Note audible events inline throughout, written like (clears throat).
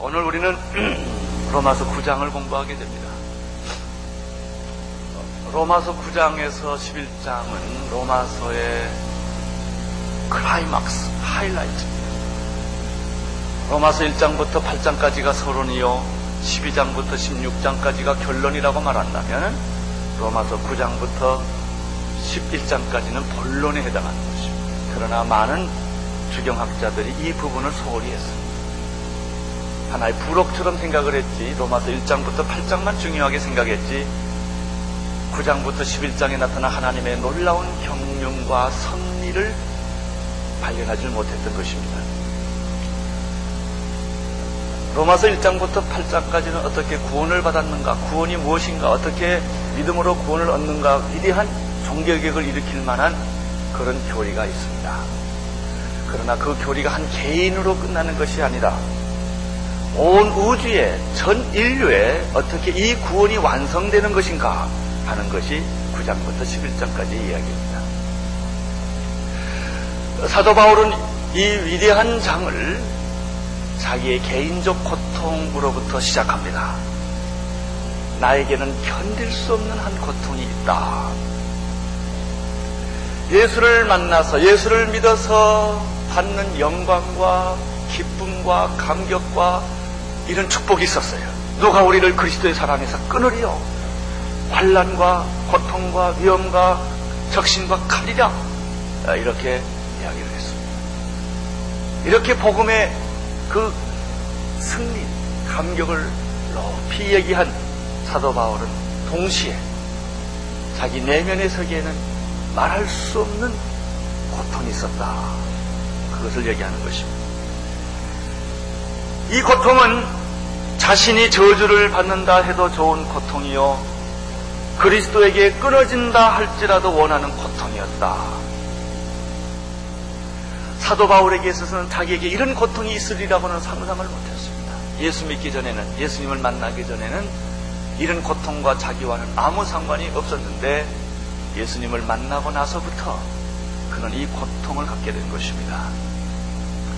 오늘 우리는 (clears throat) 로마서 9장을 공부하게 됩니다. 로마서 9장에서 11장은 로마서의 클라이막스, 하이라이트입니다. 로마서 1장부터 8장까지가 서론이요, 12장부터 16장까지가 결론이라고 말한다면 로마서 9장부터 11장까지는 본론에 해당하는 것입니다. 그러나 많은 주경학자들이 이 부분을 소홀히 했습니다. 하나의 부록처럼 생각을 했지 로마서 1장부터 8장만 중요하게 생각했지 9장부터 11장에 나타난 하나님의 놀라운 경륜과 섭리를 발견하지 못했던 것입니다. 로마서 1장부터 8장까지는 어떻게 구원을 받았는가, 구원이 무엇인가, 어떻게 믿음으로 구원을 얻는가, 위대한 종교개혁을 일으킬 만한 그런 교리가 있습니다. 그러나 그 교리가 한 개인으로 끝나는 것이 아니라 온 우주에 전 인류에 어떻게 이 구원이 완성되는 것인가 하는 것이 9장부터 11장까지 이야기입니다. 사도 바울은 이 위대한 장을 자기의 개인적 고통으로부터 시작합니다. 나에게는 견딜 수 없는 한 고통이 있다. 예수를 만나서 예수를 믿어서 받는 영광과 기쁨과 감격과 이런 축복이 있었어요. 누가 우리를 그리스도의 사랑에서 끊으리요? 환란과 고통과 위험과 적신과 칼이라 이렇게 이야기를 했습니다. 이렇게 복음의 그 승리, 감격을 높이 얘기한 사도 바울은 동시에 자기 내면의 세계에는 말할 수 없는 고통이 있었다. 그것을 얘기하는 것입니다. 이 고통은 자신이 저주를 받는다 해도 좋은 고통이요. 그리스도에게 끊어진다 할지라도 원하는 고통이었다. 사도 바울에게 있어서는 자기에게 이런 고통이 있으리라고는 상상을 못했습니다. 예수 믿기 전에는, 예수님을 만나기 전에는 이런 고통과 자기와는 아무 상관이 없었는데 예수님을 만나고 나서부터 그는 이 고통을 갖게 된 것입니다.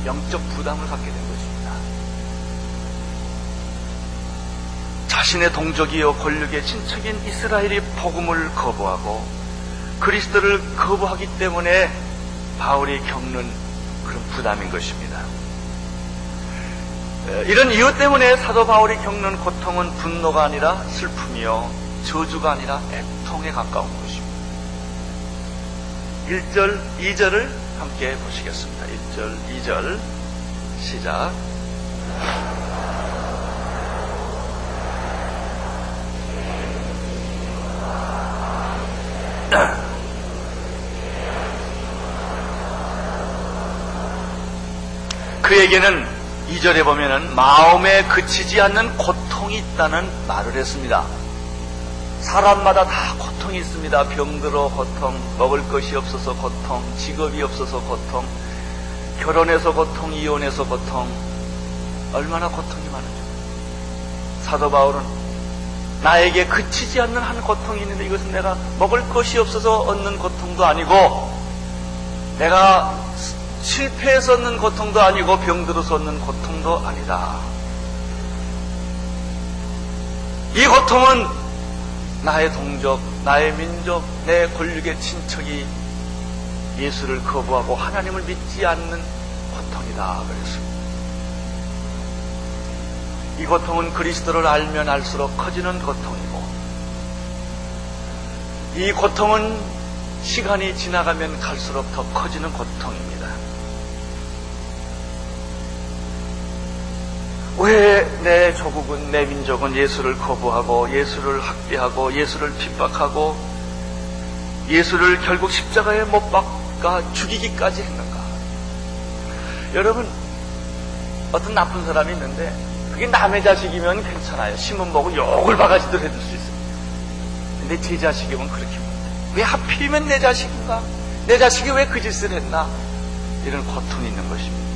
영적 부담을 갖게 된 것입니다. 자신의 동족이요 권력의 친척인 이스라엘이 복음을 거부하고 그리스도를 거부하기 때문에 바울이 겪는 부담인 것입니다. 이런 이유 때문에 사도 바울이 겪는 고통은 분노가 아니라 슬픔이요 저주가 아니라 애통에 가까운 것입니다. 1절, 2절을 함께 보시겠습니다. 1절, 2절 시작. 그에게는 2절에 보면은 마음에 그치지 않는 고통이 있다는 말을 했습니다. 사람마다 다 고통이 있습니다. 병들어 고통, 먹을 것이 없어서 고통, 직업이 없어서 고통, 결혼해서 고통, 이혼해서 고통, 얼마나 고통이 많은지. 사도 바울은 나에게 그치지 않는 한 고통이 있는데 이것은 내가 먹을 것이 없어서 얻는 고통도 아니고 내가 실패해서 얻는 고통도 아니고 병들어서 얻는 고통도 아니다. 이 고통은 나의 동족, 나의 민족, 내 권력의 친척이 예수를 거부하고 하나님을 믿지 않는 고통이다. 그랬습니다. 이 고통은 그리스도를 알면 알수록 커지는 고통이고, 이 고통은 시간이 지나가면 갈수록 더 커지는 고통입니다. 왜 내 조국은, 내 민족은 예수를 거부하고, 예수를 학대하고, 예수를 핍박하고, 예수를 결국 십자가에 못 박아 죽이기까지 했는가? 여러분, 어떤 나쁜 사람이 있는데, 그게 남의 자식이면 괜찮아요. 신문 보고 욕을 바가지들 해줄 수 있습니다. 근데 제 자식이면 그렇게 못해. 왜 하필이면 내 자식인가? 내 자식이 왜 그 짓을 했나? 이런 고통이 있는 것입니다.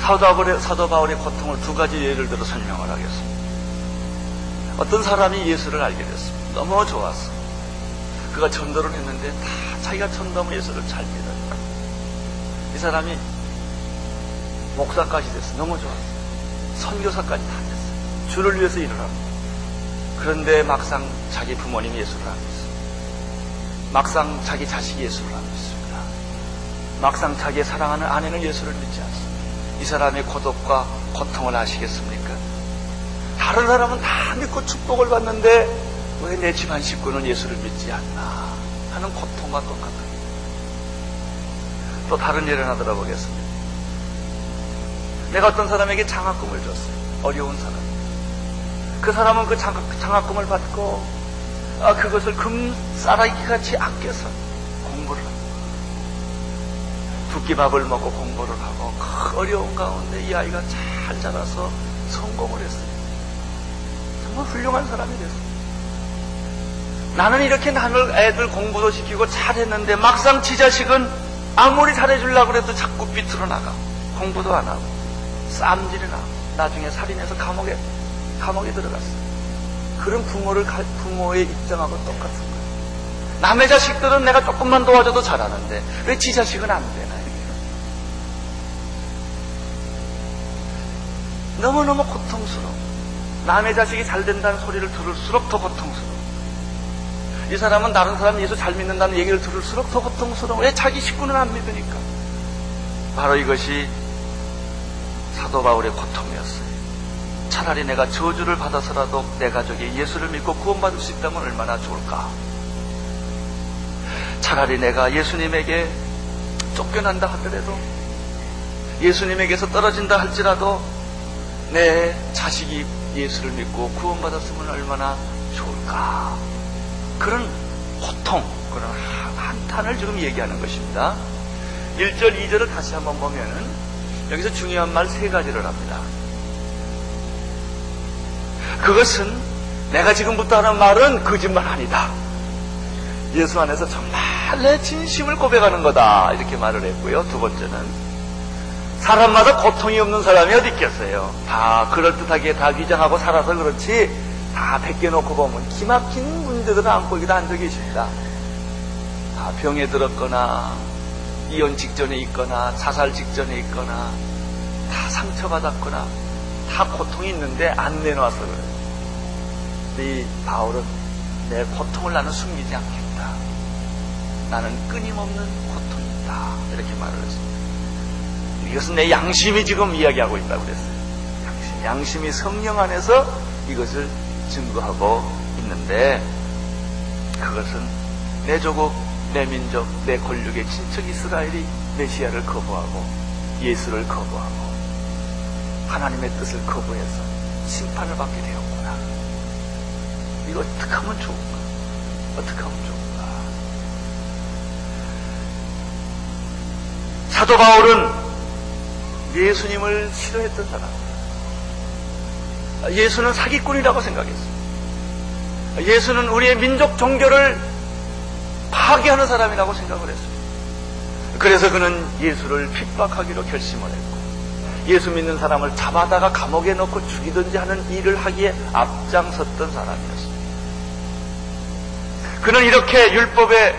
사도 바울의, 사도 바울의 고통을 두 가지 예를 들어 설명을 하겠습니다. 어떤 사람이 예수를 알게 됐습니다. 너무 좋았어. 그가 전도를 했는데 다 자기가 전도하면 예수를 잘 믿어요. 이 사람이 목사까지 됐어. 너무 좋았어. 선교사까지 다 됐어. 주를 위해서 일을 합니다. 그런데 막상 자기 부모님 예수를 안 믿습니다. 막상 자기 자식이 예수를 안 믿습니다. 막상 자기의 사랑하는 아내는 예수를 믿지 않습니다. 이 사람의 고독과 고통을 아시겠습니까? 다른 사람은 다 믿고 축복을 받는데 왜 내 집안 식구는 예수를 믿지 않나 하는 고통과 똑같은 또 다른 예를 하나 들어보겠습니다. 내가 어떤 사람에게 장학금을 줬어요. 어려운 사람. 그 사람은 그 장학, 장학금을 받고 아, 그것을 금 쌀아기 같이 아껴서. 두 끼밥을 먹고 공부를 하고 그 어려운 가운데 이 아이가 잘 자라서 성공을 했어요. 정말 훌륭한 사람이 됐어요. 나는 이렇게 남을 애들 공부도 시키고 잘했는데 막상 지 자식은 아무리 잘해주려고 해도 자꾸 삐뚤어 나가 공부도 안 하고 쌈질이 나고 나중에 살인해서 감옥에 감옥에 들어갔어요. 그런 부모를 부모의 입장하고 똑같은 거예요. 남의 자식들은 내가 조금만 도와줘도 잘하는데 왜 지 자식은 안되나? 너무너무 고통스러워. 남의 자식이 잘 된다는 소리를 들을수록 더 고통스러워. 이 사람은 다른 사람 예수 잘 믿는다는 얘기를 들을수록 더 고통스러워. 왜 자기 식구는 안 믿으니까? 바로 이것이 사도 바울의 고통이었어요. 차라리 내가 저주를 받아서라도 내 가족이 예수를 믿고 구원받을 수 있다면 얼마나 좋을까? 차라리 내가 예수님에게 쫓겨난다 하더라도 예수님에게서 떨어진다 할지라도 내 자식이 예수를 믿고 구원받았으면 얼마나 좋을까? 그런 고통, 그런 한탄을 지금 얘기하는 것입니다. 1절, 2절을 다시 한번 보면은 여기서 중요한 말 세 가지를 합니다. 그것은 내가 지금부터 하는 말은 거짓말 아니다. 예수 안에서 정말 내 진심을 고백하는 거다. 이렇게 말을 했고요. 두 번째는 사람마다 고통이 없는 사람이 어디 있겠어요? 다 그럴듯하게 다 위장하고 살아서 그렇지 다 벗겨놓고 보면 기막힌 문제들을 안고 여기다 앉아 계십니다. 다 병에 들었거나 이혼 직전에 있거나 자살 직전에 있거나 다 상처받았거나 다 고통이 있는데 안 내놔서 그래요. 이 바울은 내 고통을 나는 숨기지 않겠다. 나는 끊임없는 고통이 있다. 이렇게 말을 했습니다. 이것은 내 양심이 지금 이야기하고 있다고 그랬어요. 양심, 양심이 성령 안에서 이것을 증거하고 있는데 그것은 내 조국, 내 민족, 내 권력의 친척 이스라엘이 메시아를 거부하고 예수를 거부하고 하나님의 뜻을 거부해서 심판을 받게 되었구나. 이거 어떻게 하면 좋은가? 어떻게 하면 좋은가? 사도 바울은 예수님을 싫어했던 사람입니다. 예수는 사기꾼이라고 생각했습니다. 예수는 우리의 민족 종교를 파괴하는 사람이라고 생각을 했습니다. 그래서 그는 예수를 핍박하기로 결심을 했고 예수 믿는 사람을 잡아다가 감옥에 넣고 죽이든지 하는 일을 하기에 앞장섰던 사람이었습니다. 그는 이렇게 율법에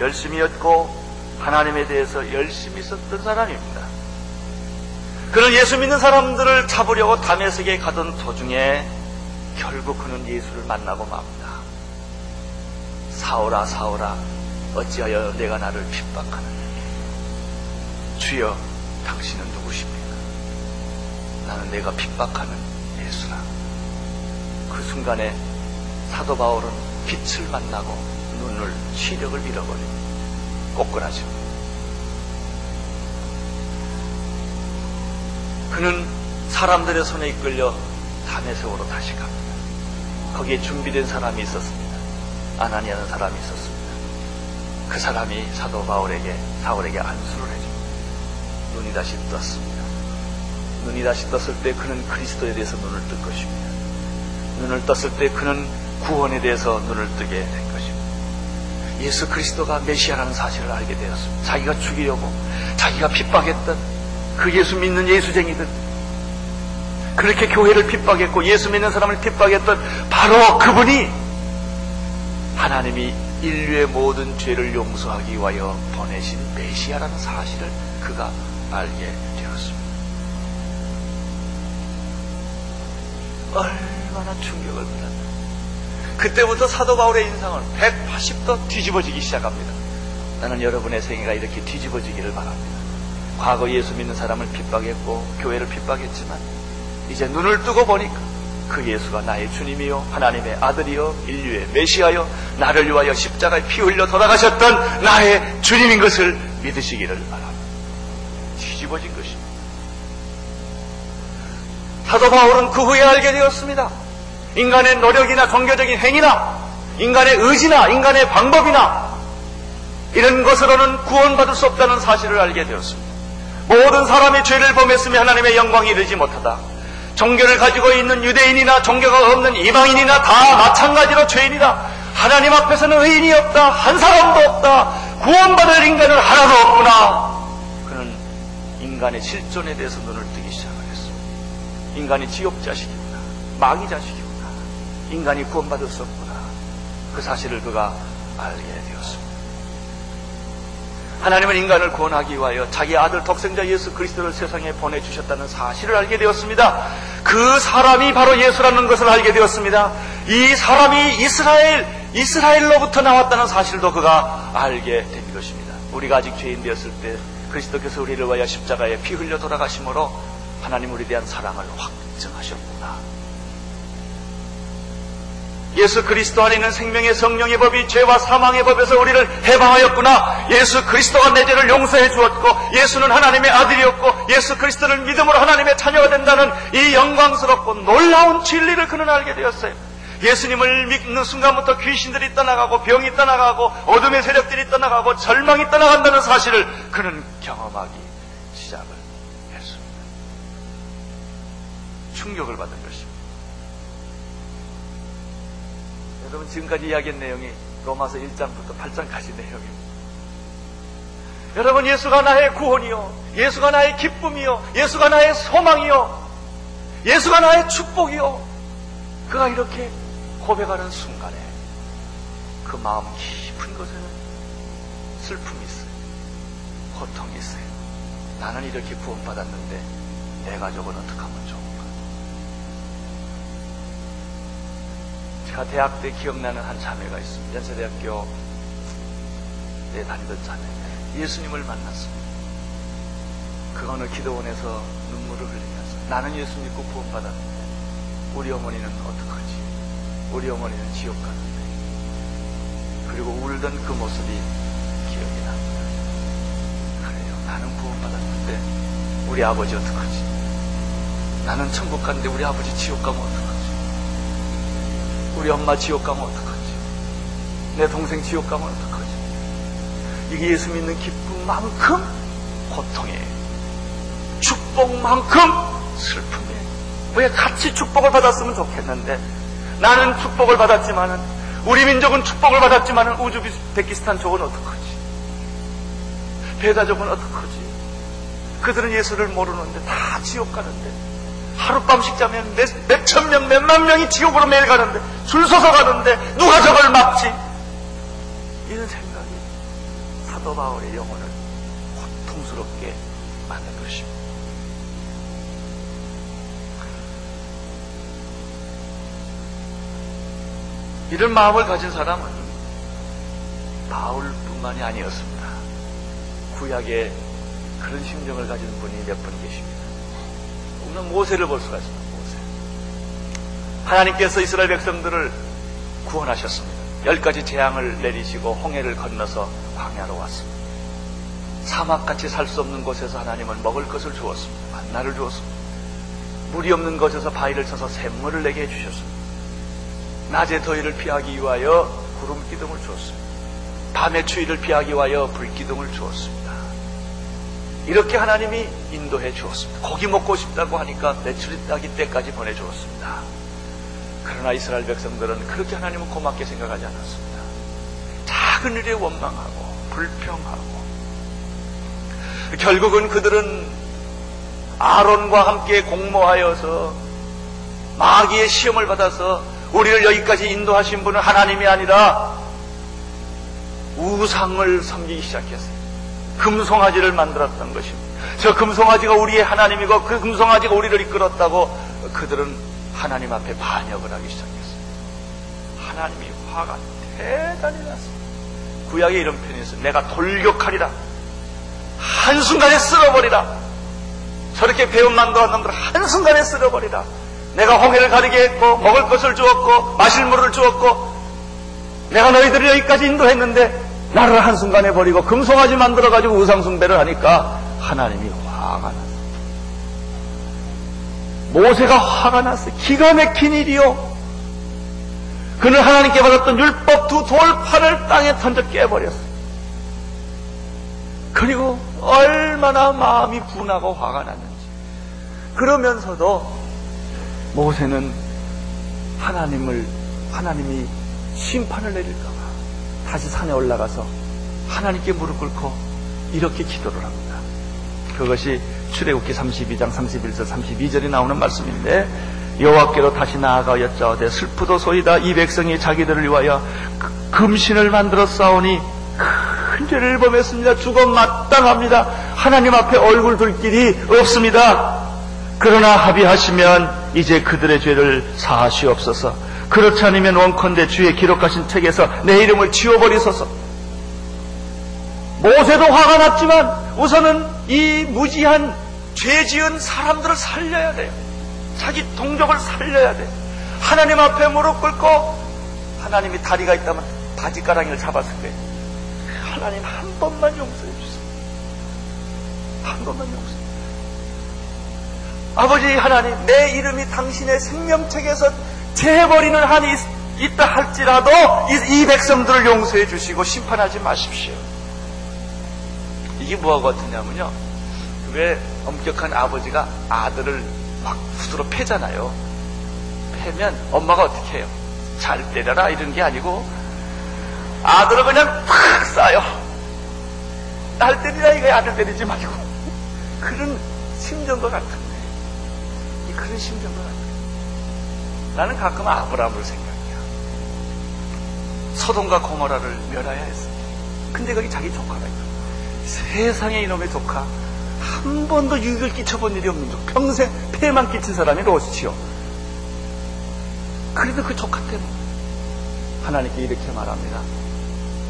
열심히였고 하나님에 대해서 열심히 썼던 사람입니다. 그는 예수 믿는 사람들을 잡으려고 담에색에 가던 도중에 결국 그는 예수를 만나고 맙니다. 사오라 사오라 어찌하여 내가 나를 핍박하느냐 주여 당신은 누구십니까? 나는 내가 핍박하는 예수라. 그 순간에 사도 바울은 빛을 만나고 눈을 시력을 잃어버립니다. 꼬꾸라집니다. 그는 사람들의 손에 이끌려 담에색으로 다시 갑니다. 거기에 준비된 사람이 있었습니다. 아나니아는 사람이 있었습니다. 그 사람이 사도 바울에게 사울에게 안수를 해줍니다. 눈이 다시 떴습니다. 눈이 다시 떴을 때 그는 그리스도에 대해서 눈을 뜰 것입니다. 눈을 떴을 때 그는 구원에 대해서 눈을 뜨게 된 것입니다. 예수 그리스도가 메시아라는 사실을 알게 되었습니다. 자기가 죽이려고 자기가 핍박했던 그 예수 믿는 예수쟁이들 그렇게 교회를 핍박했고 예수 믿는 사람을 핍박했던 바로 그분이 하나님이 인류의 모든 죄를 용서하기 위하여 보내신 메시아라는 사실을 그가 알게 되었습니다. 얼마나 충격을 받았나. 그때부터 사도 바울의 인상은 180도 뒤집어지기 시작합니다. 나는 여러분의 생애가 이렇게 뒤집어지기를 바랍니다. 과거 예수 믿는 사람을 핍박했고 교회를 핍박했지만 이제 눈을 뜨고 보니까 그 예수가 나의 주님이요 하나님의 아들이요 인류의 메시아요 나를 위하여 십자가에 피 흘려 돌아가셨던 나의 주님인 것을 믿으시기를 바랍니다. 뒤집어진 것입니다. 사도 바울은 그 후에 알게 되었습니다. 인간의 노력이나 종교적인 행위나 인간의 의지나 인간의 방법이나 이런 것으로는 구원받을 수 없다는 사실을 알게 되었습니다. 모든 사람이 죄를 범했으며 하나님의 영광이 이르지 못하다. 종교를 가지고 있는 유대인이나 종교가 없는 이방인이나 다 마찬가지로 죄인이다. 하나님 앞에서는 의인이 없다. 한 사람도 없다. 구원받을 인간은 하나도 없구나. 그는 인간의 실존에 대해서 눈을 뜨기 시작을 했습니다. 인간이 지옥 자식이구나. 마귀 자식이구나. 인간이 구원받을 수 없구나. 그 사실을 그가 알게. 하나님은 인간을 구원하기 위하여 자기 아들 독생자 예수 그리스도를 세상에 보내주셨다는 사실을 알게 되었습니다. 그 사람이 바로 예수라는 것을 알게 되었습니다. 이 사람이 이스라엘, 이스라엘로부터 나왔다는 사실도 그가 알게 된 것입니다. 우리가 아직 죄인 되었을 때 그리스도께서 우리를 위하여 십자가에 피 흘려 돌아가심으로 하나님 우리에 대한 사랑을 확증하셨구나. 예수 그리스도 안에 있는 생명의 성령의 법이 죄와 사망의 법에서 우리를 해방하였구나. 예수 그리스도가 내 죄를 용서해 주었고, 예수는 하나님의 아들이었고, 예수 그리스도를 믿음으로 하나님의 자녀가 된다는 이 영광스럽고 놀라운 진리를 그는 알게 되었어요. 예수님을 믿는 순간부터 귀신들이 떠나가고, 병이 떠나가고, 어둠의 세력들이 떠나가고, 절망이 떠나간다는 사실을 그는 경험하기 시작을 했습니다. 충격을 받은 것입니다. 여러분 지금까지 이야기한 내용이 로마서 1장부터 8장까지 내용입니다. 여러분 예수가 나의 구원이요. 예수가 나의 기쁨이요. 예수가 나의 소망이요. 예수가 나의 축복이요. 그가 이렇게 고백하는 순간에 그 마음 깊은 곳에는 슬픔이 있어요. 고통이 있어요. 나는 이렇게 구원받았는데 내 가족은 어떻게 하면 좋을까? 제가 대학 때 기억나는 한 자매가 있습니다. 연세대학교 때 다니던 자매인데 예수님을 만났습니다. 그 어느 기도원에서 눈물을 흘리면서 나는 예수 믿고 구원받았는데 우리 어머니는 어떡하지? 우리 어머니는 지옥 가는데 그리고 울던 그 모습이 기억이 납니다. 그래요. 나는 구원받았는데 우리 아버지 어떡하지? 나는 천국 가는데 우리 아버지 지옥 가면 어떡하지? 우리 엄마 지옥 가면 어떡하지? 내 동생 지옥 가면 어떡하지? 이게 예수 믿는 기쁨만큼 고통이에요. 축복만큼 슬픔이에요. 왜 같이 축복을 받았으면 좋겠는데 나는 축복을 받았지만은 우리 민족은 축복을 받았지만은 우즈베키스탄 족은 어떡하지? 배다족은 어떡하지? 그들은 예수를 모르는데 다 지옥 가는데 하룻밤씩 자면 몇, 몇천 명, 몇만 명이 지옥으로 매일 가는데, 줄 서서 가는데, 누가 저걸 막지? 이런 생각이 사도 바울의 영혼을 고통스럽게 만든 것입니다. 이런 마음을 가진 사람은 바울뿐만이 아니었습니다. 구약에 그런 심정을 가진 분이 몇 분 계십니다. 우리는 모세를 볼 수가 있습니다. 모세. 하나님께서 이스라엘 백성들을 구원하셨습니다. 열 가지 재앙을 내리시고 홍해를 건너서 광야로 왔습니다. 사막같이 살 수 없는 곳에서 하나님은 먹을 것을 주었습니다. 만나를 주었습니다. 물이 없는 곳에서 바위를 쳐서 샘물을 내게 해주셨습니다. 낮의 더위를 피하기 위하여 구름 기둥을 주었습니다. 밤의 추위를 피하기 위하여 불 기둥을 주었습니다. 이렇게 하나님이 인도해 주었습니다. 고기 먹고 싶다고 하니까 메추리 따기 때까지 보내주었습니다. 그러나 이스라엘 백성들은 그렇게 하나님을 고맙게 생각하지 않았습니다. 작은 일에 원망하고 불평하고 결국은 그들은 아론과 함께 공모하여서 마귀의 시험을 받아서 우리를 여기까지 인도하신 분은 하나님이 아니라 우상을 섬기기 시작했어요. 금송아지를 만들었던 것입니다. 저 금송아지가 우리의 하나님이고 그 금송아지가 우리를 이끌었다고 그들은 하나님 앞에 반역을 하기 시작했어요. 하나님이 화가 대단히 났습니다. 구약에 이런 있어요. 내가 돌격하리라. 한순간에 쓸어버리라. 저렇게 배운 만도한 놈들 한순간에 쓸어버리라. 내가 홍해를 가리게 했고 먹을 것을 주었고 마실 물을 주었고 내가 너희들을 여기까지 인도했는데 나를 한순간에 버리고 금송아지 만들어가지고 우상숭배를 하니까 하나님이 화가 났어. 모세가 화가 났어. 기가 막힌 일이요. 그는 하나님께 받았던 율법 두 돌판을 땅에 던져 깨버렸어. 그리고 얼마나 마음이 분하고 화가 났는지. 그러면서도 모세는 하나님을, 하나님이 심판을 내릴까봐 다시 산에 올라가서 하나님께 무릎 꿇고 이렇게 기도를 합니다. 그것이 출애굽기 32장 31절 32절에 나오는 말씀인데 여호와께로 다시 나아가 여짜오되 슬프도소이다 이 백성이 자기들을 위하여 금신을 만들어 싸우니 큰 죄를 범했습니다. 죽어 마땅합니다. 하나님 앞에 얼굴 둘 길이 없습니다. 그러나 합의하시면 이제 그들의 죄를 사하시옵소서. 그렇지 않으면 원컨대 주의 기록하신 책에서 내 이름을 지워버리소서. 모세도 화가 났지만 우선은 이 무지한 죄 지은 사람들을 살려야 돼요. 자기 동족을 살려야 돼. 하나님 앞에 무릎 꿇고 하나님이 다리가 있다면 바지가랑이를 잡았을 거예요. 하나님 한 번만 용서해 주세요. 한 번만 용서해 주세요. 아버지 하나님, 내 이름이 당신의 생명책에서 재버리는 한이 있다 할지라도 이, 이 백성들을 용서해 주시고 심판하지 마십시오. 이게 뭐가 같으냐면요. 왜 엄격한 아버지가 아들을 막 후드로 패잖아요. 패면 엄마가 어떻게 해요? 잘 때려라 이런 게 아니고 아들을 그냥 팍 쏴요. 날 때리라 이거 아들 때리지 말고 그런 심정과 같은데 이 그런 심정과 같은 나는 가끔 아브라함을 생각해요. 소돔과 고모라를 멸하야 했어. 근데 거기 자기 조카가 있어. 세상에 이놈의 조카 한 번도 유익을 끼쳐본 일이 없는 조 평생 폐만 끼친 사람이 롯이치요. 그래도 그 조카 때문에 하나님께 이렇게 말합니다.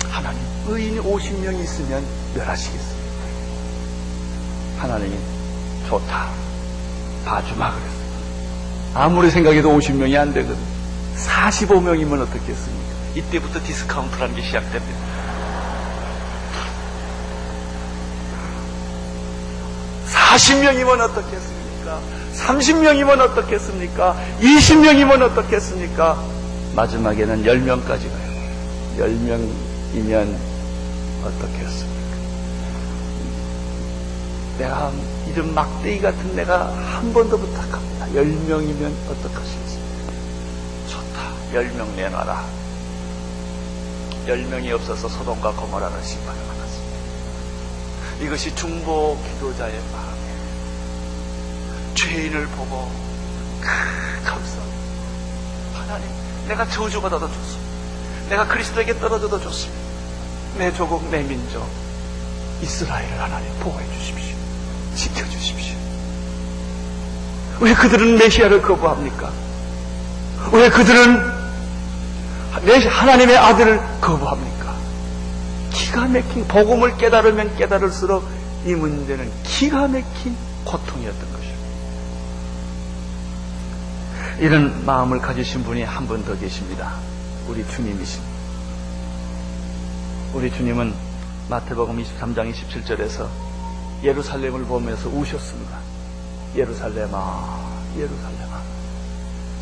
하나님, 의인이 50명이 있으면 멸하시겠습니다. 하나님이 좋다. 봐주마 그랬어요. 아무리 생각해도 50명이 안 되거든. 45명이면 어떻겠습니까? 이때부터 디스카운트라는 게 시작됩니다. 40명이면 어떻겠습니까? 30명이면 어떻겠습니까? 20명이면 어떻겠습니까? 마지막에는 10명까지 가요. 10명이면 어떻겠습니까? 내가 이런 막대기 같은 내가 한 번 더 부탁합니다. 10명이면 어떡하시겠습니까? 좋다. 10명 내놔라. 10명이 없어서 소돔과 고모라는 심판을 받았습니다. 이것이 중보 기도자의 마음이에요. 죄인을 보고 감사합니다. 하나님, 내가 저주받아도 좋습니다. 내가 그리스도에게 떨어져도 좋습니다. 내 조국, 내 민족, 이스라엘을 하나님 보호해 주십시오. 지켜주십시오. 왜 그들은 메시아를 거부합니까? 왜 그들은 하나님의 아들을 거부합니까? 기가 막힌 복음을 깨달으면 깨달을수록 이 문제는 기가 막힌 고통이었던 것입니다. 이런 마음을 가지신 분이 한 분 더 계십니다. 우리 주님이십니다. 우리 주님은 마태복음 23장 27절에서 예루살렘을 보면서 우셨습니다. 예루살렘아, 예루살렘아.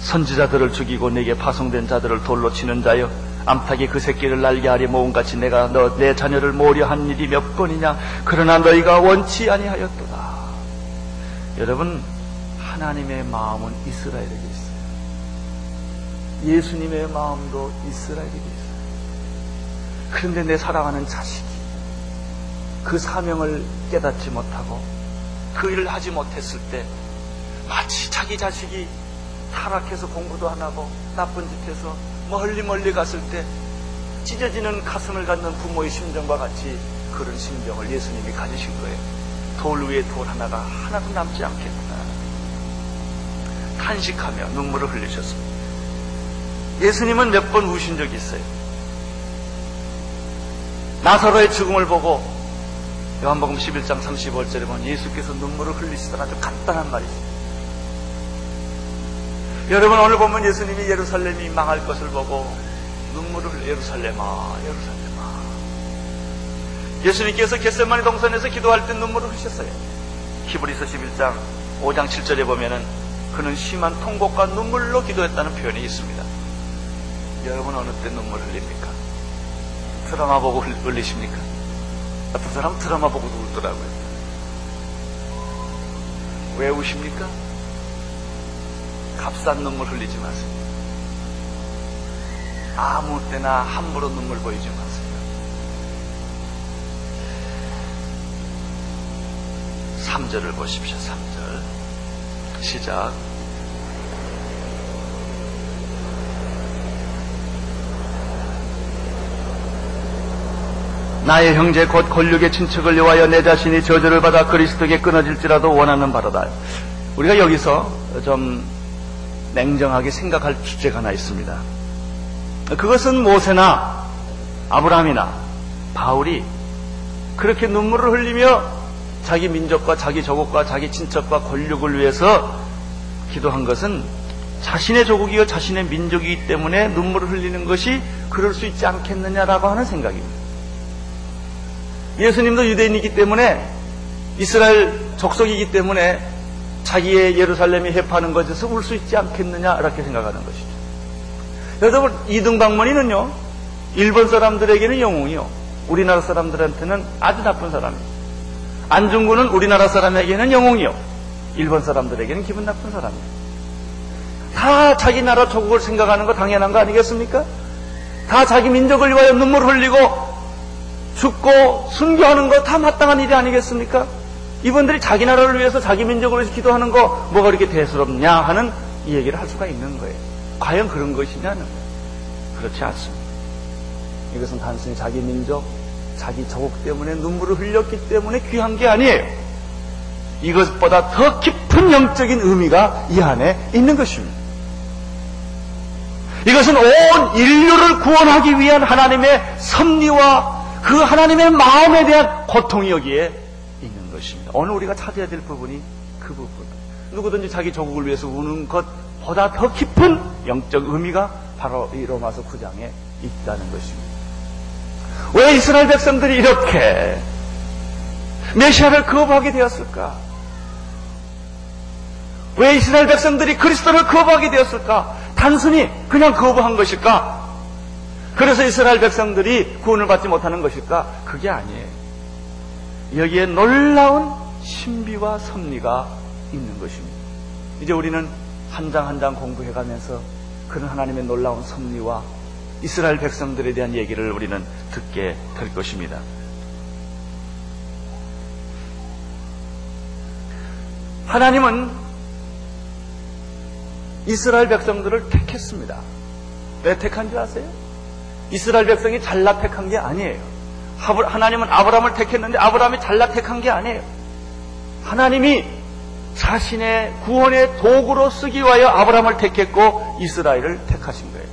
선지자들을 죽이고 내게 파송된 자들을 돌로 치는 자여, 암탉이 그 새끼를 날개 아래 모음같이 내가 너 내 자녀를 모려 한 일이 몇 번이냐? 그러나 너희가 원치 아니하였도다. 여러분, 하나님의 마음은 이스라엘에게 있어요. 예수님의 마음도 이스라엘에게 있어요. 그런데 내 사랑하는 자식이 그 사명을 깨닫지 못하고 그 일을 하지 못했을 때 마치 자기 자식이 타락해서 공부도 안 하고 나쁜 짓 해서 멀리 멀리 갔을 때 찢어지는 가슴을 갖는 부모의 심정과 같이 그런 심정을 예수님이 가지신 거예요. 돌 위에 돌 하나가 하나도 남지 않겠구나. 탄식하며 눈물을 흘리셨습니다. 예수님은 몇 번 우신 적이 있어요. 나사로의 죽음을 보고 요한복음 11장 35절에 보면 예수께서 눈물을 흘리시던 아주 간단한 말이 있어요. 여러분 오늘 보면 예수님이 예루살렘이 망할 것을 보고 눈물을 예루살렘아 예루살렘아 예수님께서 겟세마니 동산에서 기도할 때 눈물을 흘리셨어요. 히브리서 11장 5장 7절에 보면은 그는 심한 통곡과 눈물로 기도했다는 표현이 있습니다. 여러분 어느 때 눈물 흘립니까? 드라마 보고 흘리십니까? 어떤 사람 드라마 보고도 울더라고요. 왜 우십니까? 값싼 눈물 흘리지 마세요. 아무 때나 함부로 눈물 보이지 마세요. 3절을 보십시오. 3절. 시작. 나의 형제 곧 권력의 친척을 위하여 내 자신이 저주를 받아 그리스도에게 끊어질지라도 원하는 바로다. 우리가 여기서 좀 냉정하게 생각할 주제가 하나 있습니다. 그것은 모세나 아브라함이나 바울이 그렇게 눈물을 흘리며 자기 민족과 자기 조국과 자기 친척과 권력을 위해서 기도한 것은 자신의 조국이요 자신의 민족이기 때문에 눈물을 흘리는 것이 그럴 수 있지 않겠느냐라고 하는 생각입니다. 예수님도 유대인이기 때문에 이스라엘 족속이기 때문에 자기의 예루살렘이 해파하는 것에서 울 수 있지 않겠느냐 이렇게 생각하는 것이죠. 여러분 이등방문이는요 일본 사람들에게는 영웅이요 우리나라 사람들한테는 아주 나쁜 사람이에요. 안중근은 우리나라 사람에게는 영웅이요 일본 사람들에게는 기분 나쁜 사람이에요. 다 자기 나라 조국을 생각하는 거 당연한 거 아니겠습니까? 다 자기 민족을 위하여 눈물 흘리고 죽고 순교하는 거 다 마땅한 일이 아니겠습니까? 이분들이 자기 나라를 위해서 자기 민족을 위해서 기도하는 거 뭐가 그렇게 대수롭냐 하는 이 얘기를 할 수가 있는 거예요. 과연 그런 것이냐는. 그렇지 않습니다. 이것은 단순히 자기 민족, 자기 조국 때문에 눈물을 흘렸기 때문에 귀한 게 아니에요. 이것보다 더 깊은 영적인 의미가 이 안에 있는 것입니다. 이것은 온 인류를 구원하기 위한 하나님의 섭리와 그 하나님의 마음에 대한 고통이 여기에 있는 것입니다. 오늘 우리가 찾아야 될 부분이 그 부분. 누구든지 자기 조국을 위해서 우는 것보다 더 깊은 영적 의미가 바로 이 로마서 9장에 있다는 것입니다. 왜 이스라엘 백성들이 이렇게 메시아를 거부하게 되었을까? 왜 이스라엘 백성들이 그리스도를 거부하게 되었을까? 단순히 그냥 거부한 것일까? 그래서 이스라엘 백성들이 구원을 받지 못하는 것일까? 그게 아니에요. 여기에 놀라운 신비와 섭리가 있는 것입니다. 이제 우리는 한 장 한 장 공부해 가면서 그런 하나님의 놀라운 섭리와 이스라엘 백성들에 대한 얘기를 우리는 듣게 될 것입니다. 하나님은 이스라엘 백성들을 택했습니다. 왜 택한 줄 아세요? 이스라엘 백성이 잘나 택한 게 아니에요. 하나님은 아브라함을 택했는데 아브라함이 잘나 택한 게 아니에요. 하나님이 자신의 구원의 도구로 쓰기 위하여 아브라함을 택했고 이스라엘을 택하신 거예요.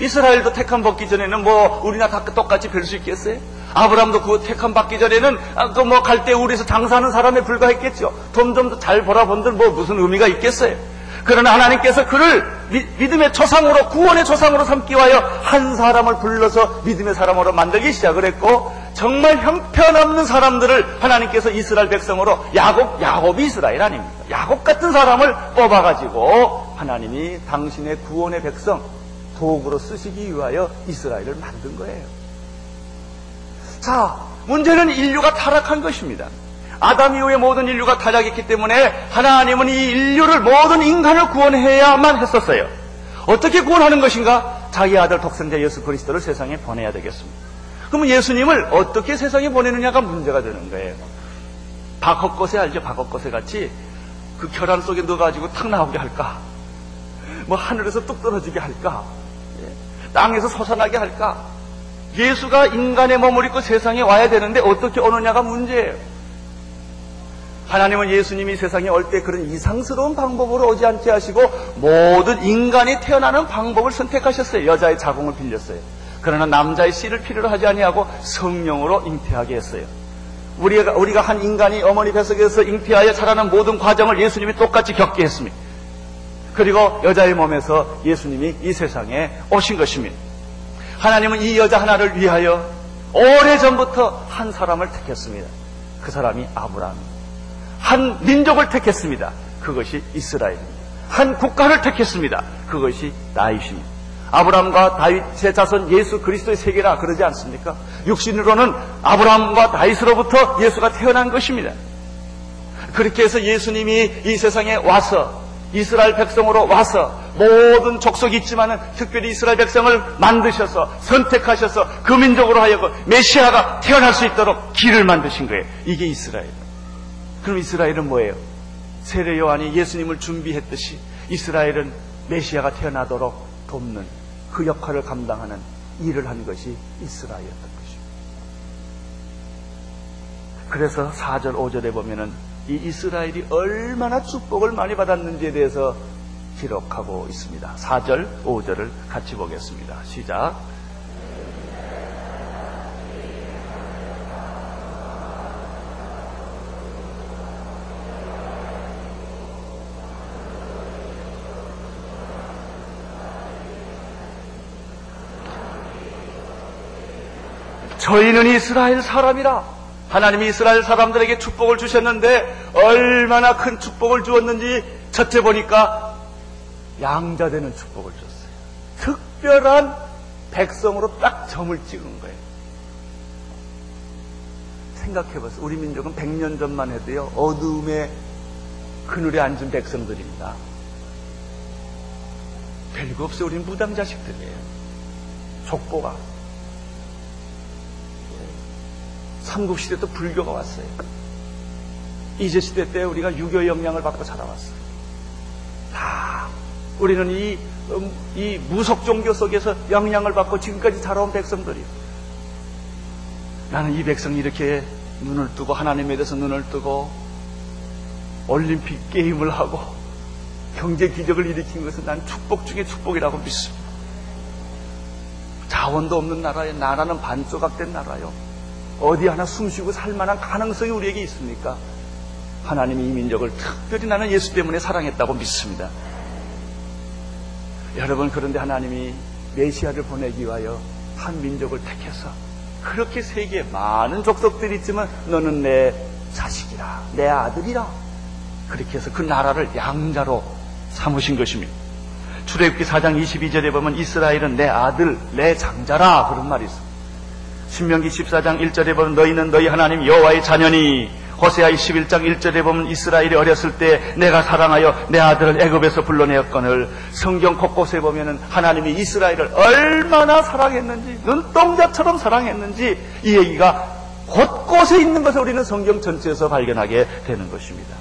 이스라엘도 택함 받기 전에는 뭐 우리나 다 똑같이 뵐수 있겠어요? 아브라함도 그 택함 받기 전에는 그 뭐 갈대 우리에서 장사하는 사람에 불과했겠죠. 점점 잘 보라본들 뭐 무슨 의미가 있겠어요? 그러나 하나님께서 그를 믿음의 초상으로 구원의 초상으로 삼기 위하여 한 사람을 불러서 믿음의 사람으로 만들기 시작을 했고 정말 형편없는 사람들을 하나님께서 이스라엘 백성으로 야곱 야곱이 이스라엘 아닙니까? 야곱 같은 사람을 뽑아 가지고 하나님이 당신의 구원의 백성 도구로 쓰시기 위하여 이스라엘을 만든 거예요. 자, 문제는 인류가 타락한 것입니다. 아담 이후에 모든 인류가 타락했기 때문에 하나님은 이 인류를 모든 인간을 구원해야만 했었어요. 어떻게 구원하는 것인가? 자기 아들 독생자 예수 그리스도를 세상에 보내야 되겠습니다. 그러면 예수님을 어떻게 세상에 보내느냐가 문제가 되는 거예요. 박헛것에 알죠? 박헛것에 같이 그 결안 속에 넣어가지고 탁 나오게 할까? 뭐 하늘에서 뚝 떨어지게 할까? 예. 땅에서 솟아나게 할까? 예수가 인간의 몸을 입고 세상에 와야 되는데 어떻게 오느냐가 문제예요. 하나님은 예수님이 세상에 올 때 그런 이상스러운 방법으로 오지 않게 하시고 모든 인간이 태어나는 방법을 선택하셨어요. 여자의 자궁을 빌렸어요. 그러나 남자의 씨를 필요로 하지 아니하고 성령으로 잉태하게 했어요. 우리가, 우리가 한 인간이 어머니 뱃속에서 잉태하여 자라는 모든 과정을 예수님이 똑같이 겪게 했습니다. 그리고 여자의 몸에서 예수님이 이 세상에 오신 것입니다. 하나님은 이 여자 하나를 위하여 오래전부터 한 사람을 택했습니다. 그 사람이 아브라함입니다. 한 민족을 택했습니다. 그것이 이스라엘입니다. 한 국가를 택했습니다. 그것이 다윗입니다. 아브라함과 다윗의 자손 예수 그리스도의 세계라 그러지 않습니까? 육신으로는 아브라함과 다윗으로부터 예수가 태어난 것입니다. 그렇게 해서 예수님이 이 세상에 와서 이스라엘 백성으로 와서 모든 족속이 있지만은 특별히 이스라엘 백성을 만드셔서 선택하셔서 그 민족으로 하여금 메시아가 태어날 수 있도록 길을 만드신 거예요. 이게 이스라엘. 그럼 이스라엘은 뭐예요? 세례 요한이 예수님을 준비했듯이 이스라엘은 메시아가 태어나도록 돕는 그 역할을 감당하는 일을 한 것이 이스라엘이었던 것입니다. 그래서 4절, 5절에 보면은 이 이스라엘이 얼마나 축복을 많이 받았는지에 대해서 기록하고 있습니다. 4절, 5절을 같이 보겠습니다. 시작. 저희는 이스라엘 사람이라. 하나님이 이스라엘 사람들에게 축복을 주셨는데 얼마나 큰 축복을 주었는지 첫째 보니까 양자 되는 축복을 줬어요. 특별한 백성으로 딱 점을 찍은 거예요. 생각해보세요. 우리 민족은 100년 전만 해도요, 어둠의 그늘에 앉은 백성들입니다. 별거 없어요. 우리는 무당 자식들이에요. 족보가. 삼국시대 또 불교가 왔어요. 이제시대 때 우리가 유교 영향을 받고 자라왔어요. 다 우리는 이, 음, 이 무속 종교 속에서 영향을 받고 지금까지 자라온 백성들이요. 나는 이 백성이 이렇게 눈을 뜨고 하나님에 대해서 눈을 뜨고 올림픽 게임을 하고 경제 기적을 일으킨 것은 난 축복 중에 축복이라고 믿습니다. 자원도 없는 나라에 나라는 반조각된 나라요. 어디 하나 숨쉬고 살 만한 가능성이 우리에게 있습니까? 하나님이 이 민족을 특별히 나는 예수 때문에 사랑했다고 믿습니다. 여러분, 그런데 하나님이 메시아를 보내기 위하여 한 민족을 택해서 그렇게 세계에 많은 족속들이 있지만 너는 내 자식이라, 내 아들이라. 그렇게 해서 그 나라를 양자로 삼으신 것입니다. 출애굽기 4장 22절에 보면 이스라엘은 내 아들, 내 장자라 그런 말이 있습니다. 신명기 14장 1절에 보면 너희는 너희 하나님 여호와의 자녀니 호세아 21장 1절에 보면 이스라엘이 어렸을 때 내가 사랑하여 내 아들을 애굽에서 불러내었거늘 성경 곳곳에 보면은 하나님이 이스라엘을 얼마나 사랑했는지 눈동자처럼 사랑했는지 이 얘기가 곳곳에 있는 것을 우리는 성경 전체에서 발견하게 되는 것입니다.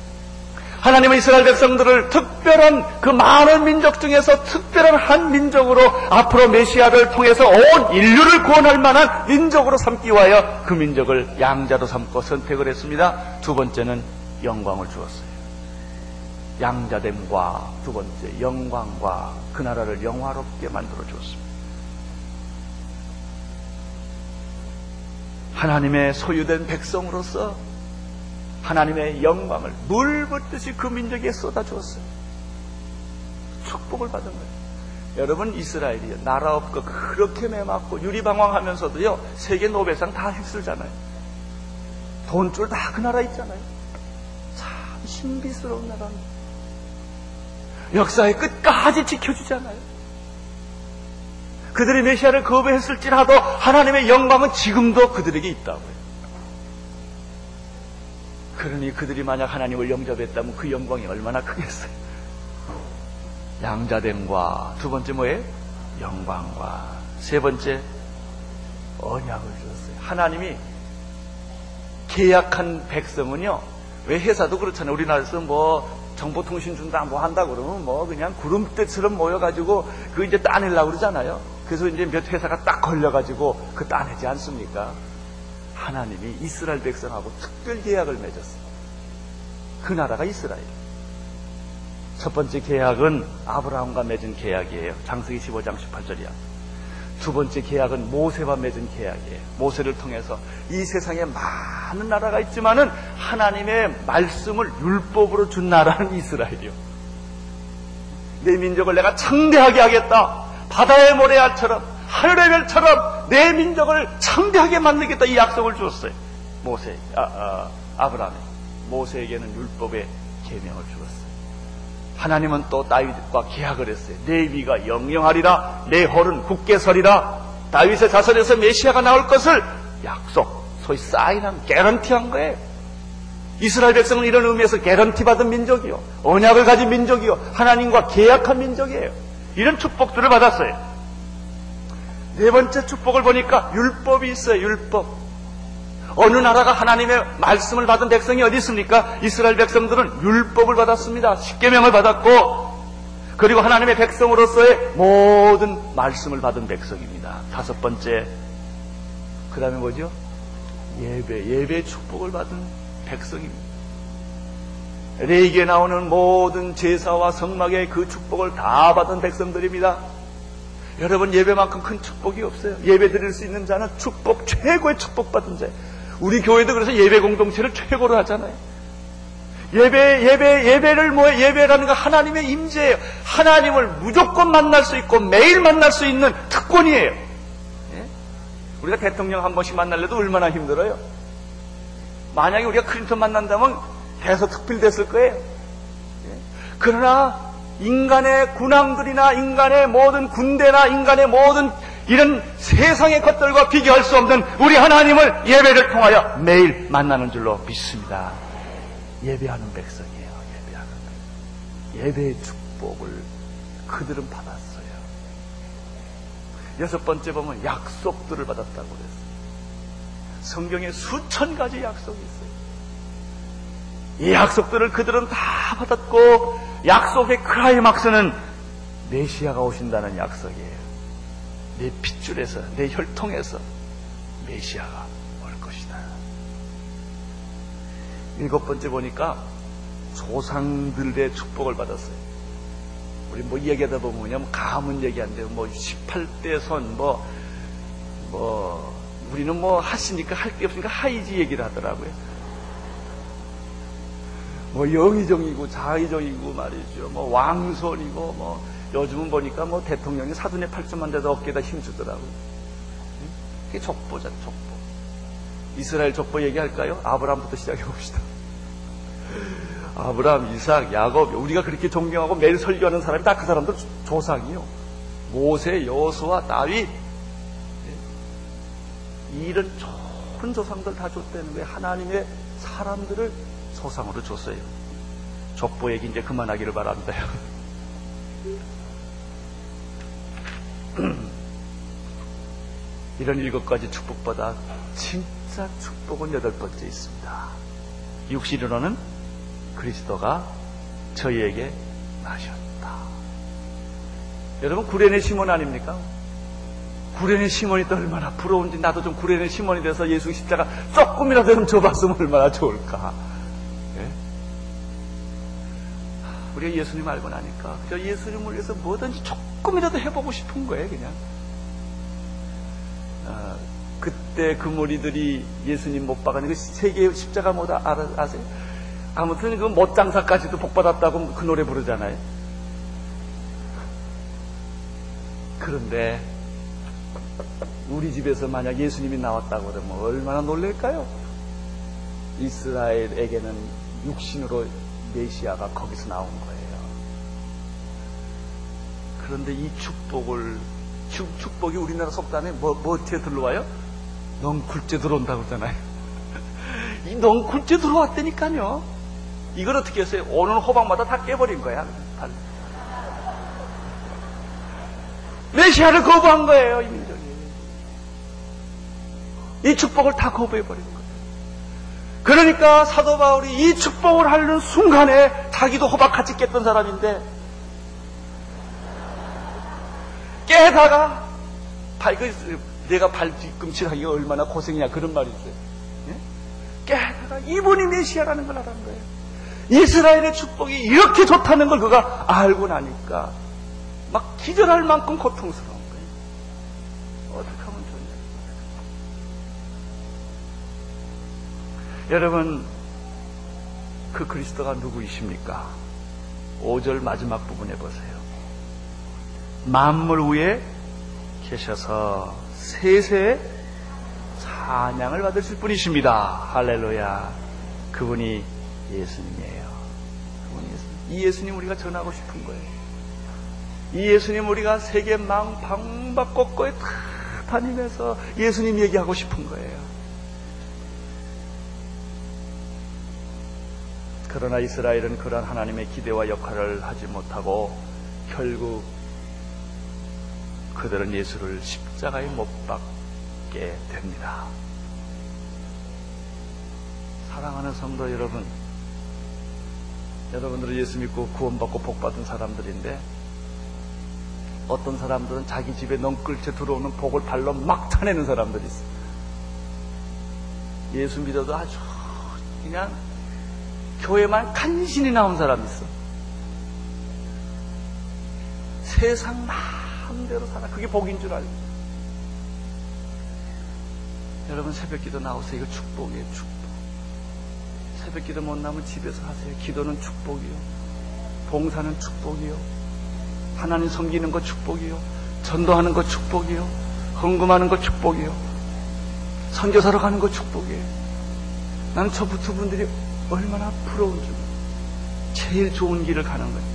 하나님은 이스라엘 백성들을 특별한 그 많은 민족 중에서 특별한 한 민족으로 앞으로 메시아를 통해서 온 인류를 구원할 만한 민족으로 삼기 위하여 그 민족을 양자로 삼고 선택을 했습니다. 두 번째는 영광을 주었어요. 양자됨과 두 번째 영광과 그 나라를 영화롭게 만들어 주었습니다. 하나님의 소유된 백성으로서 하나님의 영광을 물 붓듯이 그 민족에 쏟아주었어요. 축복을 받은 거예요. 여러분 이스라엘이요 나라 없고 그렇게 매맞고 유리방황하면서도요 세계 노벨상 다 휩쓸잖아요. 돈줄 다 그 나라 있잖아요. 참 신비스러운 나라입니다. 역사의 끝까지 지켜주잖아요. 그들이 메시아를 거부했을지라도 하나님의 영광은 지금도 그들에게 있다고요. 그러니 그들이 만약 하나님을 영접했다면 그 영광이 얼마나 크겠어요. 양자됨과 두 번째 뭐예요? 영광과 세 번째 언약을 주었어요. 하나님이 계약한 백성은요 왜 회사도 그렇잖아요. 우리나라에서 뭐 정보통신 준다 뭐 한다 그러면 뭐 그냥 구름대처럼 모여가지고 그 이제 따내려고 그러잖아요. 그래서 이제 몇 회사가 딱 걸려가지고 그 따내지 않습니까? 하나님이 이스라엘 백성하고 특별 계약을 맺었어요. 그 나라가 이스라엘. 첫 번째 계약은 아브라함과 맺은 계약이에요. 장세기 15장 18절이야. 두 번째 계약은 모세와 맺은 계약이에요. 모세를 통해서 이 세상에 많은 나라가 있지만은 하나님의 말씀을 율법으로 준 나라는 이스라엘이요. 내 민족을 내가 창대하게 하겠다. 바다의 모래알처럼 하늘의 별처럼 내 민족을 창대하게 만들겠다 이 약속을 주었어요. 모세, 아, 아, 아브라함 모세에게는 율법의 계명을 주었어요. 하나님은 또 다윗과 계약을 했어요. 내 위가 영영하리라, 내 홀은 굳게 서리라. 다윗의 자손에서 메시아가 나올 것을 약속, 소위 사인한 개런티한 거예요. 이스라엘 백성은 이런 의미에서 개런티 받은 민족이요, 언약을 가진 민족이요, 하나님과 계약한 민족이에요. 이런 축복들을 받았어요. 네 번째 축복을 보니까 율법이 있어요, 율법. 어느 나라가 하나님의 말씀을 받은 백성이 어디 있습니까? 이스라엘 백성들은 율법을 받았습니다. 십계명을 받았고 그리고 하나님의 백성으로서의 모든 말씀을 받은 백성입니다. 다섯 번째 그 다음에 뭐죠? 예배, 예배 축복을 받은 백성입니다. 레이기에 나오는 모든 제사와 성막의 그 축복을 다 받은 백성들입니다. 여러분 예배만큼 큰 축복이 없어요. 예배 드릴 수 있는 자는 축복 최고의 축복 받은 자예요. 우리 교회도 그래서 예배 공동체를 최고로 하잖아요. 예배, 예배, 예배를 뭐 예배라는 거 하나님의 임재예요. 하나님을 무조건 만날 수 있고 매일 만날 수 있는 특권이에요. 예? 우리가 대통령 한 번씩 만날래도 얼마나 힘들어요. 만약에 우리가 클린턴 만난다면 대서 특필됐을 거예요. 예? 그러나 인간의 군왕들이나 인간의 모든 군대나 인간의 모든 이런 세상의 것들과 비교할 수 없는 우리 하나님을 예배를 통하여 매일 만나는 줄로 믿습니다. 예배하는 백성이에요. 예배하는. 예배의 축복을 그들은 받았어요. 여섯 번째 보면 약속들을 받았다고 그랬어요. 성경에 수천 가지 약속이 있어요. 이 약속들을 그들은 다 받았고 약속의 크라이막스는 메시아가 오신다는 약속이에요. 내 핏줄에서 내 혈통에서 메시아가 올 것이다. 일곱 번째 보니까 조상들의 축복을 받았어요. 우리 뭐 얘기하다 보면 뭐냐면 가문 얘기한대요. 뭐 18대 선, 뭐, 뭐, 우리는 뭐 하시니까 할 게 없으니까 하이지 얘기를 하더라고요. 뭐 영의정이고 자의정이고 말이죠. 뭐 왕손이고 뭐 요즘은 보니까 뭐 대통령이 사돈의 팔점만 돼도 어깨에다 힘주더라고요. 그게 족보잖아, 족보. 이스라엘 족보 얘기할까요? 아브라함부터 시작해 봅시다. (laughs) 아브라함, 이삭, 야곱, 우리가 그렇게 존경하고 매일 설교하는 사람이 다 그 사람들 조상이요. 모세, 여호수아, 다윗. 이런 좋은 조상들 다 줬다는 거예요. 하나님의 사람들을 조상으로 줬어요. 족보 얘기 이제 그만하기를 바랍니다. (laughs) 이런 일곱 가지 축복보다 진짜 축복은 여덟 번째 있습니다. 육신으로는 그리스도가 저희에게 나셨다. 여러분 구레네 시몬 아닙니까? 구레네 시몬이 또 얼마나 부러운지 나도 좀 구레네 시몬이 돼서 예수 십자가 조금이라도 좀 줘봤으면 얼마나 좋을까. 예? 우리가 예수님 알고 나니까 저 예수님을 위해서 뭐든지 조금이라도 해보고 싶은 거예요 그냥. 아, 그때 그 무리들이 예수님 못 박은 그 세계 십자가 못 알아, 아세요? 아무튼 그 못장사까지도 복받았다고 그 노래 부르잖아요. 그런데 우리 집에서 만약 예수님이 나왔다고 그러면 얼마나 놀랄까요? 이스라엘에게는 육신으로 메시아가 거기서 나온 거예요. 그런데 이 축복을 축, 축복이 우리나라 속단에 뭐, 뭐 어떻게 들러와요? 넝쿨째 들어온다고 그러잖아요. (laughs) 이 넝쿨째 들어왔다니까요. 이걸 어떻게 했어요? 오는 호박마다 다 깨버린 거야. 메시아를 거부한 거예요, 이 민족이. 이 축복을 다 거부해버린 거예요. 그러니까 사도 바울이 이 축복을 하려는 순간에 자기도 호박같이 깼던 사람인데 깨다가 발, 그, 내가 발 뒤꿈치하기가 얼마나 고생이냐 그런 말이 있어요. 예? 깨다가 이분이 메시아라는 걸 알았는 거예요. 이스라엘의 축복이 이렇게 좋다는 걸 그가 알고 나니까 막 기절할 만큼 고통스러운 거예요. 어떻게 하면 좋냐. 여러분, 그 그리스도가 누구이십니까? 5절 마지막 부분에 보세요. 만물 위에 계셔서 세세 찬양을 받으실 분이십니다. 할렐루야. 그분이 예수님이에요. 그분이 예수님. 이 예수님 우리가 전하고 싶은 거예요. 이 예수님 우리가 세계 망, 방박 곳곳에 다 다니면서 예수님 얘기하고 싶은 거예요. 그러나 이스라엘은 그러한 하나님의 기대와 역할을 하지 못하고 결국 그들은 예수를 십자가에 못 박게 됩니다. 사랑하는 성도 여러분, 여러분들은 예수 믿고 구원받고 복받은 사람들인데 어떤 사람들은 자기 집에 넝끌채 들어오는 복을 발로 막 타내는 사람들이 있어요. 예수 믿어도 아주 그냥 교회만 간신히 나온 사람이 있어. 세상 마음대로 살아. 그게 복인 줄 알고. 여러분 새벽 기도 나오세요. 이거 축복이에요, 축복. 새벽 기도 못 나면 집에서 하세요. 기도는 축복이요. 봉사는 축복이요. 하나님 섬기는 거 축복이요. 전도하는 거 축복이요. 헌금하는 거 축복이요. 선교사로 가는 거 축복이에요. 나는 저 부투분들이 얼마나 부러운 줄. 제일 좋은 길을 가는 거예요.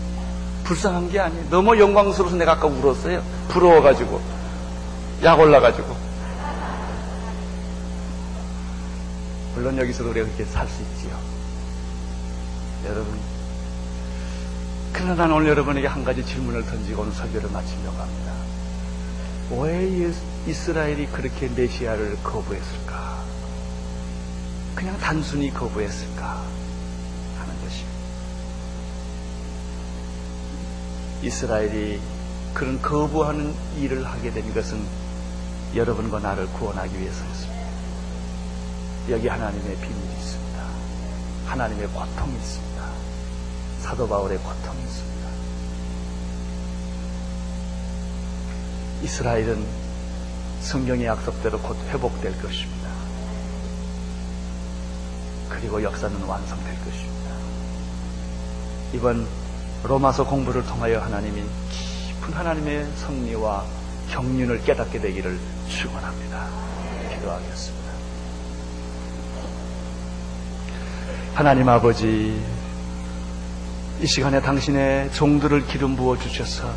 불쌍한 게 아니에요. 너무 영광스러워서 내가 아까 울었어요. 부러워가지고. 약 올라가지고. 물론 여기서도 우리가 그렇게 살 수 있지요. 여러분. 그러나 나는 오늘 여러분에게 한 가지 질문을 던지고 오늘 설교를 마치려고 합니다. 왜 이스라엘이 그렇게 메시아를 거부했을까? 그냥 단순히 거부했을까? 하는 것입니다. 이스라엘이 그런 거부하는 일을 하게 된 것은 여러분과 나를 구원하기 위해서였습니다. 여기 하나님의 비밀이 있습니다. 하나님의 고통이 있습니다. 사도 바울의 고통이 있습니다. 이스라엘은 성경의 약속대로 곧 회복될 것입니다. 그리고 역사는 완성될 것입니다. 이번 로마서 공부를 통하여 하나님이 깊은 하나님의 섭리와 경륜을 깨닫게 되기를 축원합니다. 기도하겠습니다. 하나님 아버지, 이 시간에 당신의 종들을 기름 부어 주셔서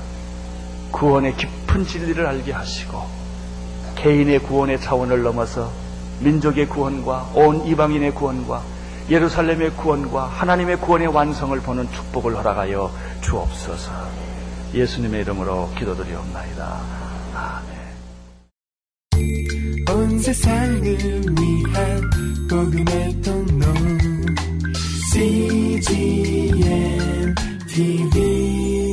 구원의 깊은 진리를 알게 하시고 개인의 구원의 차원을 넘어서 민족의 구원과 온 이방인의 구원과 예루살렘의 구원과 하나님의 구원의 완성을 보는 축복을 허락하여 주옵소서. 예수님의 이름으로 기도드리옵나이다. 아멘. 온 CGM TV